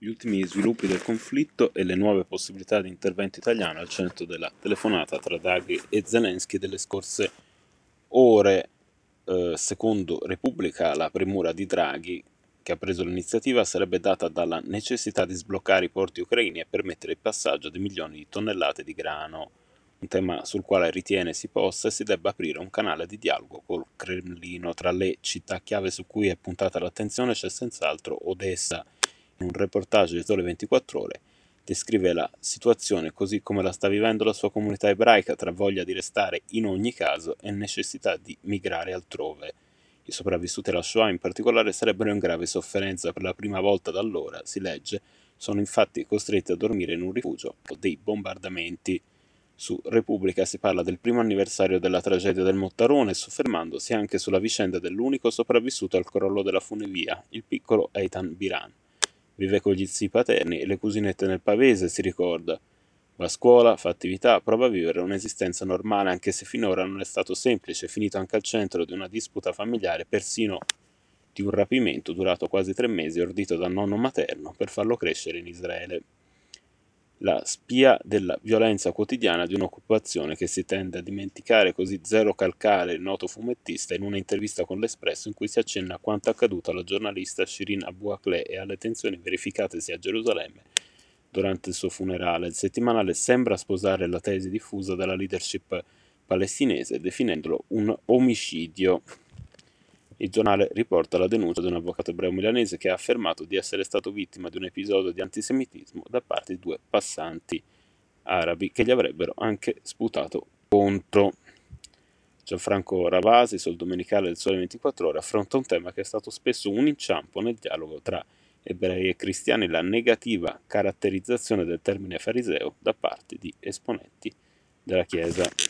gli ultimi sviluppi del conflitto e le nuove possibilità di intervento italiano al centro della telefonata tra Draghi e Zelensky delle scorse ore. Eh, secondo Repubblica, la premura di Draghi, che ha preso l'iniziativa, sarebbe data dalla necessità di sbloccare i porti ucraini e permettere il passaggio di milioni di tonnellate di grano, un tema sul quale ritiene si possa e si debba aprire un canale di dialogo col Cremlino. Tra le città chiave su cui è puntata l'attenzione c'è senz'altro Odessa un reportage di Sole 24 Ore, descrive la situazione così come la sta vivendo la sua comunità ebraica tra voglia di restare in ogni caso e necessità di migrare altrove. I sopravvissuti alla Shoah in particolare sarebbero in grave sofferenza per la prima volta da allora, si legge, sono infatti costretti a dormire in un rifugio dei bombardamenti. Su Repubblica si parla del primo anniversario della tragedia del Mottarone, soffermandosi anche sulla vicenda dell'unico sopravvissuto al crollo della funivia, il piccolo Eitan Biran. Vive con gli zii paterni e le cusinette nel pavese, si ricorda. Va a scuola, fa attività, prova a vivere un'esistenza normale anche se finora non è stato semplice, finito anche al centro di una disputa familiare, persino di un rapimento durato quasi tre mesi ordito dal nonno materno per farlo crescere in Israele la spia della violenza quotidiana di un'occupazione che si tende a dimenticare così Zero Calcare, il noto fumettista, in un'intervista con l'Espresso in cui si accenna a quanto accaduto alla giornalista Shirin Abu Akleh e alle tensioni verificatesi a Gerusalemme durante il suo funerale. Il settimanale sembra sposare la tesi diffusa dalla leadership palestinese definendolo un omicidio. Il giornale riporta la denuncia di un avvocato ebreo milanese che ha affermato di essere stato vittima di un episodio di antisemitismo da parte di due passanti arabi che gli avrebbero anche sputato contro. Gianfranco Ravasi, sul domenicale del Sole 24 Ore, affronta un tema che è stato spesso un inciampo nel dialogo tra ebrei e cristiani, la negativa caratterizzazione del termine fariseo da parte di esponenti della Chiesa.